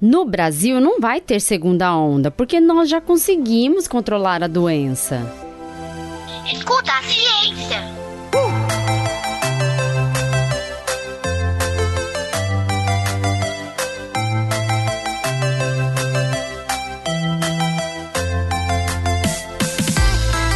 No Brasil não vai ter segunda onda, porque nós já conseguimos controlar a doença. Escuta a ciência.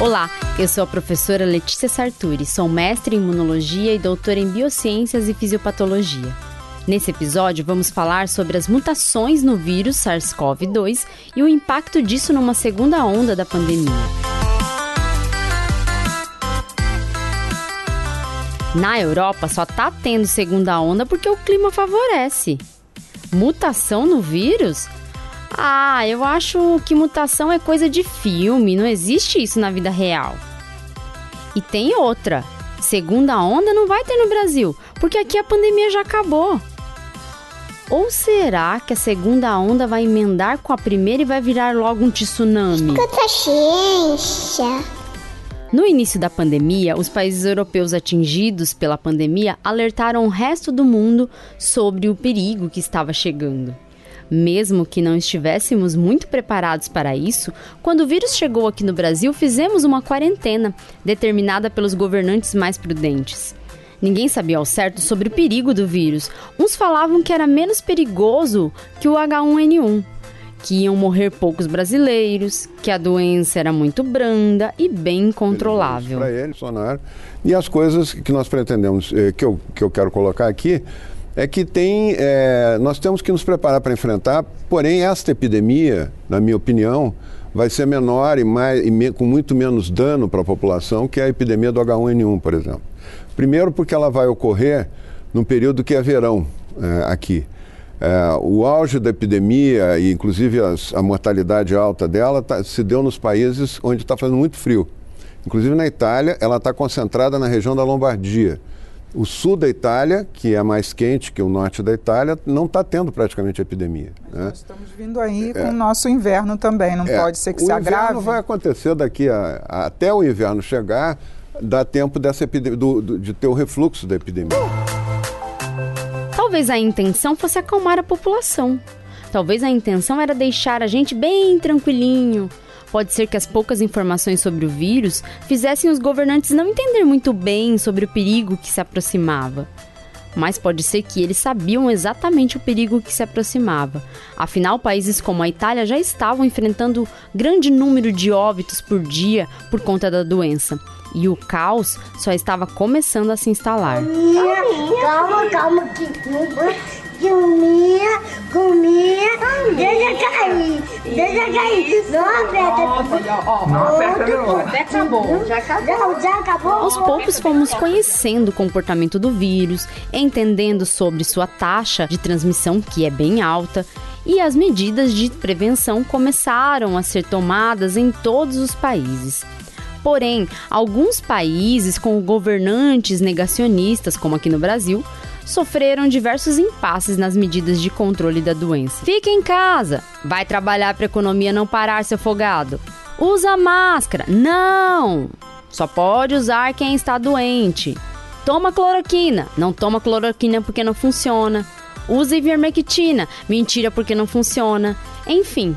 Olá, eu sou a professora Letícia Sarturi, sou mestre em imunologia e doutora em biociências e fisiopatologia. Nesse episódio, vamos falar sobre as mutações no vírus SARS-CoV-2 e o impacto disso numa segunda onda da pandemia. Na Europa, só tá tendo segunda onda porque o clima favorece. Mutação no vírus? Ah, eu acho que mutação é coisa de filme, não existe isso na vida real. E tem outra. Segunda onda não vai ter no Brasil, porque aqui a pandemia já acabou. Ou será que a segunda onda vai emendar com a primeira e vai virar logo um tsunami? No início da pandemia, os países europeus atingidos pela pandemia alertaram o resto do mundo sobre o perigo que estava chegando. Mesmo que não estivéssemos muito preparados para isso, quando o vírus chegou aqui no Brasil, fizemos uma quarentena determinada pelos governantes mais prudentes. Ninguém sabia ao certo sobre o perigo do vírus. Uns falavam que era menos perigoso que o H1N1, que iam morrer poucos brasileiros, que a doença era muito branda e bem controlável. Para ele, Sonar. E as coisas que nós pretendemos, eh, que eu, que eu quero colocar aqui, é que tem, é, nós temos que nos preparar para enfrentar, porém esta epidemia, na minha opinião, vai ser menor e, mais, e me, com muito menos dano para a população que a epidemia do H1N1, por exemplo. Primeiro porque ela vai ocorrer num período que é verão é, aqui. É, o auge da epidemia e inclusive as, a mortalidade alta dela tá, se deu nos países onde está fazendo muito frio. Inclusive na Itália, ela está concentrada na região da Lombardia. O sul da Itália, que é mais quente que o norte da Itália, não está tendo praticamente epidemia. Né? Nós estamos vindo aí com é. o nosso inverno também, não é. pode ser que o se agrave. O inverno vai acontecer daqui a, a, até o inverno chegar, dá tempo dessa do, do, de ter o refluxo da epidemia. Talvez a intenção fosse acalmar a população. Talvez a intenção era deixar a gente bem tranquilinho. Pode ser que as poucas informações sobre o vírus fizessem os governantes não entender muito bem sobre o perigo que se aproximava mas pode ser que eles sabiam exatamente o perigo que se aproximava. Afinal, países como a Itália já estavam enfrentando grande número de óbitos por dia por conta da doença e o caos só estava começando a se instalar. Calma, calma, que comia, comia, deixa cair, deixa cair, não aperta. Não aperta não. Acabou, já acabou. Já acabou. Aos poucos fomos conhecendo o comportamento do vírus, entendendo sobre sua taxa de transmissão, que é bem alta, e as medidas de prevenção começaram a ser tomadas em todos os países. Porém, alguns países com governantes negacionistas, como aqui no Brasil, sofreram diversos impasses nas medidas de controle da doença. Fique em casa, vai trabalhar para a economia não parar, seu folgado. Usa máscara, não! Só pode usar quem está doente. Toma cloroquina, não toma cloroquina porque não funciona. Use ivermectina, mentira porque não funciona. Enfim,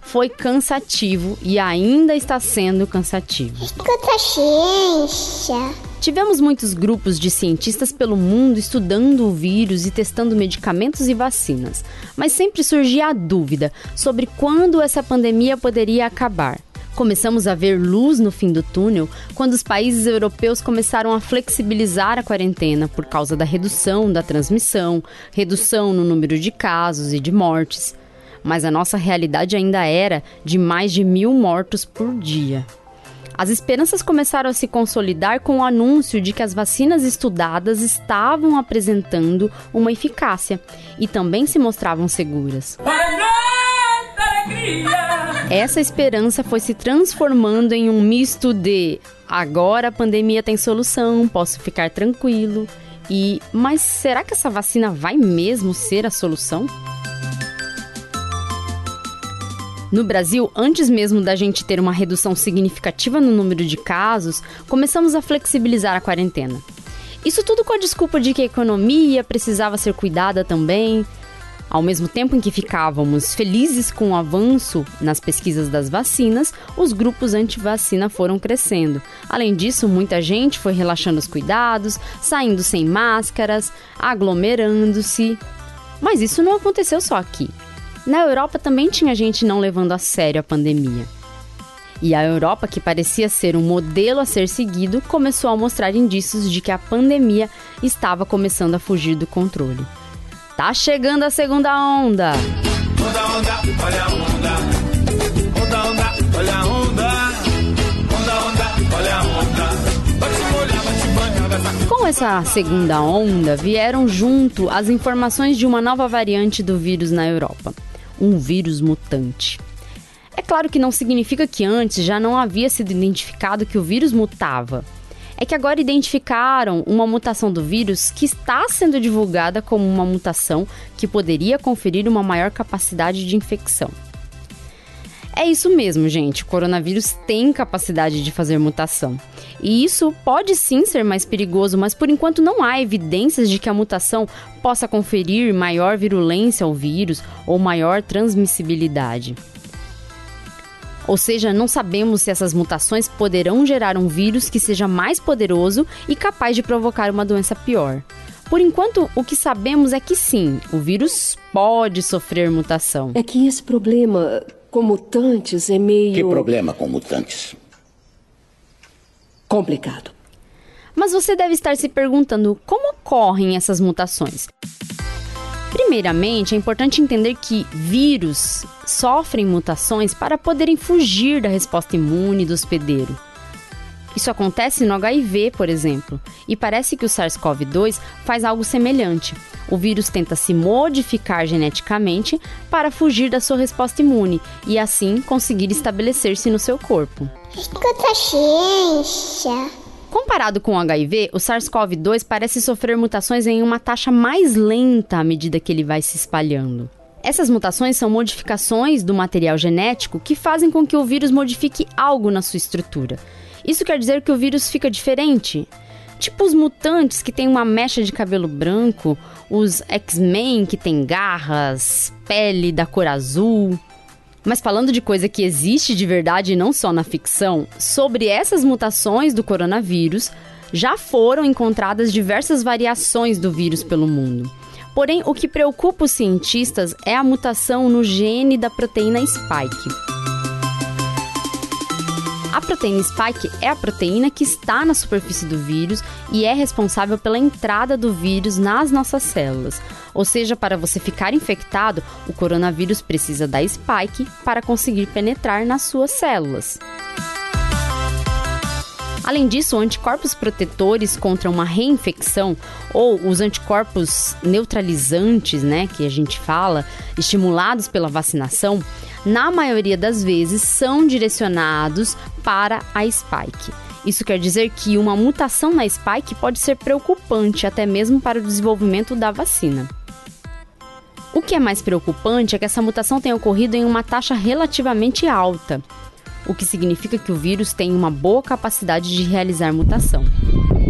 foi cansativo e ainda está sendo cansativo. Escuta ciência. Tivemos muitos grupos de cientistas pelo mundo estudando o vírus e testando medicamentos e vacinas, mas sempre surgia a dúvida sobre quando essa pandemia poderia acabar. Começamos a ver luz no fim do túnel quando os países europeus começaram a flexibilizar a quarentena por causa da redução da transmissão, redução no número de casos e de mortes mas a nossa realidade ainda era de mais de mil mortos por dia. As esperanças começaram a se consolidar com o anúncio de que as vacinas estudadas estavam apresentando uma eficácia e também se mostravam seguras. Essa esperança foi se transformando em um misto de agora a pandemia tem solução, posso ficar tranquilo. E mas será que essa vacina vai mesmo ser a solução? No Brasil, antes mesmo da gente ter uma redução significativa no número de casos, começamos a flexibilizar a quarentena. Isso tudo com a desculpa de que a economia precisava ser cuidada também. Ao mesmo tempo em que ficávamos felizes com o avanço nas pesquisas das vacinas, os grupos anti-vacina foram crescendo. Além disso, muita gente foi relaxando os cuidados, saindo sem máscaras, aglomerando-se. Mas isso não aconteceu só aqui. Na Europa também tinha gente não levando a sério a pandemia. E a Europa, que parecia ser um modelo a ser seguido, começou a mostrar indícios de que a pandemia estava começando a fugir do controle. Tá chegando a segunda onda. Onda, onda, olha a onda. Onda, onda, olha a onda. Onda, onda, olha a onda. Com essa segunda onda, vieram junto as informações de uma nova variante do vírus na Europa, um vírus mutante. É claro que não significa que antes já não havia sido identificado que o vírus mutava é que agora identificaram uma mutação do vírus que está sendo divulgada como uma mutação que poderia conferir uma maior capacidade de infecção. É isso mesmo, gente. O coronavírus tem capacidade de fazer mutação. E isso pode sim ser mais perigoso, mas por enquanto não há evidências de que a mutação possa conferir maior virulência ao vírus ou maior transmissibilidade. Ou seja, não sabemos se essas mutações poderão gerar um vírus que seja mais poderoso e capaz de provocar uma doença pior. Por enquanto, o que sabemos é que sim, o vírus pode sofrer mutação. É que esse problema com mutantes é meio. Que problema com mutantes? Complicado. Mas você deve estar se perguntando como ocorrem essas mutações. Primeiramente, é importante entender que vírus sofrem mutações para poderem fugir da resposta imune do hospedeiro. Isso acontece no HIV, por exemplo, e parece que o SARS-CoV-2 faz algo semelhante. O vírus tenta se modificar geneticamente para fugir da sua resposta imune e assim conseguir estabelecer-se no seu corpo. Escuta, ciência. Comparado com o HIV, o SARS-CoV-2 parece sofrer mutações em uma taxa mais lenta à medida que ele vai se espalhando. Essas mutações são modificações do material genético que fazem com que o vírus modifique algo na sua estrutura. Isso quer dizer que o vírus fica diferente. Tipo os mutantes que têm uma mecha de cabelo branco, os X-Men que têm garras, pele da cor azul. Mas falando de coisa que existe de verdade e não só na ficção, sobre essas mutações do coronavírus, já foram encontradas diversas variações do vírus pelo mundo. Porém, o que preocupa os cientistas é a mutação no gene da proteína spike. A proteína spike é a proteína que está na superfície do vírus e é responsável pela entrada do vírus nas nossas células. Ou seja, para você ficar infectado, o coronavírus precisa da spike para conseguir penetrar nas suas células. Além disso, anticorpos protetores contra uma reinfecção ou os anticorpos neutralizantes, né, que a gente fala, estimulados pela vacinação, na maioria das vezes são direcionados para a spike. Isso quer dizer que uma mutação na spike pode ser preocupante até mesmo para o desenvolvimento da vacina. O que é mais preocupante é que essa mutação tenha ocorrido em uma taxa relativamente alta, o que significa que o vírus tem uma boa capacidade de realizar mutação.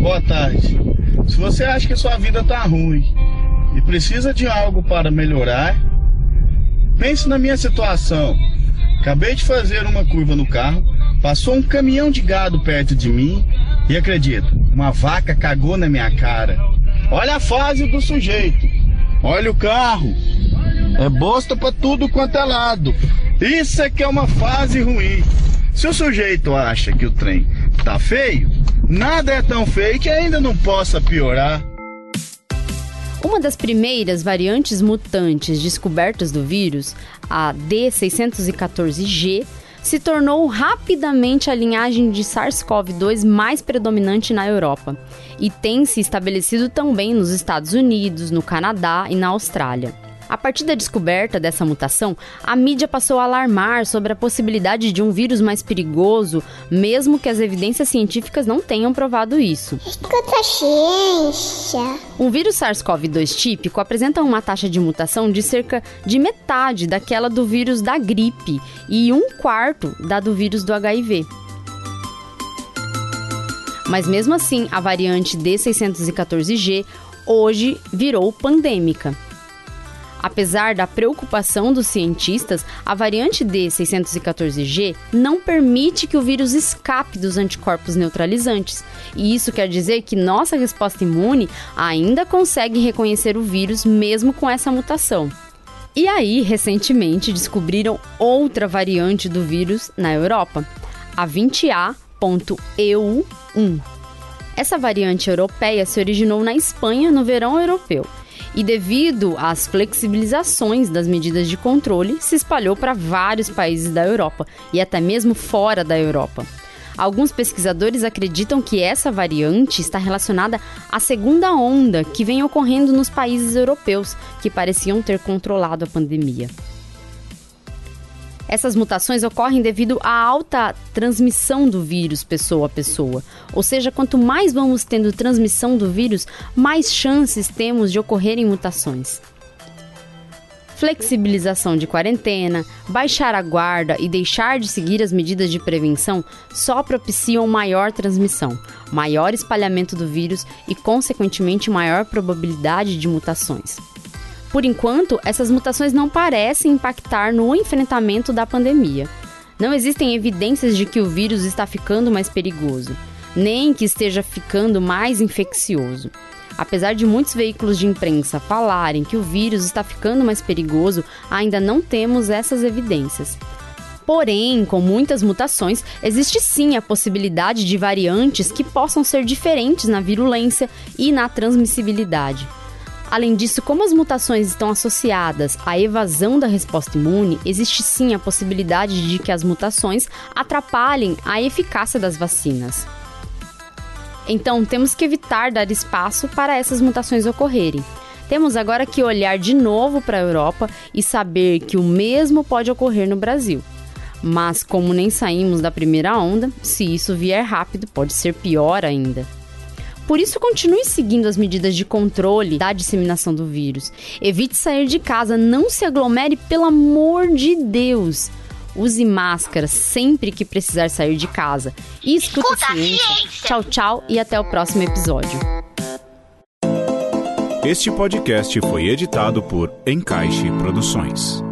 Boa tarde. Se você acha que sua vida está ruim e precisa de algo para melhorar, pense na minha situação. Acabei de fazer uma curva no carro, passou um caminhão de gado perto de mim e acredito, uma vaca cagou na minha cara. Olha a fase do sujeito. Olha o carro. É bosta pra tudo quanto é lado. Isso é que é uma fase ruim. Se o sujeito acha que o trem tá feio, nada é tão feio que ainda não possa piorar. Uma das primeiras variantes mutantes descobertas do vírus, a D614G, se tornou rapidamente a linhagem de SARS-CoV-2 mais predominante na Europa e tem se estabelecido também nos Estados Unidos, no Canadá e na Austrália. A partir da descoberta dessa mutação, a mídia passou a alarmar sobre a possibilidade de um vírus mais perigoso, mesmo que as evidências científicas não tenham provado isso. Escuta, ciência. Um vírus SARS-CoV-2 típico apresenta uma taxa de mutação de cerca de metade daquela do vírus da gripe e um quarto da do vírus do HIV. Mas mesmo assim, a variante D614G hoje virou pandêmica. Apesar da preocupação dos cientistas, a variante D614G não permite que o vírus escape dos anticorpos neutralizantes. E isso quer dizer que nossa resposta imune ainda consegue reconhecer o vírus mesmo com essa mutação. E aí, recentemente, descobriram outra variante do vírus na Europa, a 20A.EU1. Essa variante europeia se originou na Espanha no verão europeu e, devido às flexibilizações das medidas de controle, se espalhou para vários países da Europa e até mesmo fora da Europa. Alguns pesquisadores acreditam que essa variante está relacionada à segunda onda que vem ocorrendo nos países europeus, que pareciam ter controlado a pandemia. Essas mutações ocorrem devido à alta transmissão do vírus pessoa a pessoa. Ou seja, quanto mais vamos tendo transmissão do vírus, mais chances temos de ocorrerem mutações. Flexibilização de quarentena, baixar a guarda e deixar de seguir as medidas de prevenção só propiciam maior transmissão, maior espalhamento do vírus e, consequentemente, maior probabilidade de mutações. Por enquanto, essas mutações não parecem impactar no enfrentamento da pandemia. Não existem evidências de que o vírus está ficando mais perigoso, nem que esteja ficando mais infeccioso. Apesar de muitos veículos de imprensa falarem que o vírus está ficando mais perigoso, ainda não temos essas evidências. Porém, com muitas mutações, existe sim a possibilidade de variantes que possam ser diferentes na virulência e na transmissibilidade. Além disso, como as mutações estão associadas à evasão da resposta imune, existe sim a possibilidade de que as mutações atrapalhem a eficácia das vacinas. Então, temos que evitar dar espaço para essas mutações ocorrerem. Temos agora que olhar de novo para a Europa e saber que o mesmo pode ocorrer no Brasil. Mas, como nem saímos da primeira onda, se isso vier rápido, pode ser pior ainda. Por isso, continue seguindo as medidas de controle da disseminação do vírus. Evite sair de casa, não se aglomere, pelo amor de Deus. Use máscara sempre que precisar sair de casa. E escuta, escuta a ciência. ciência. Tchau, tchau e até o próximo episódio. Este podcast foi editado por Encaixe Produções.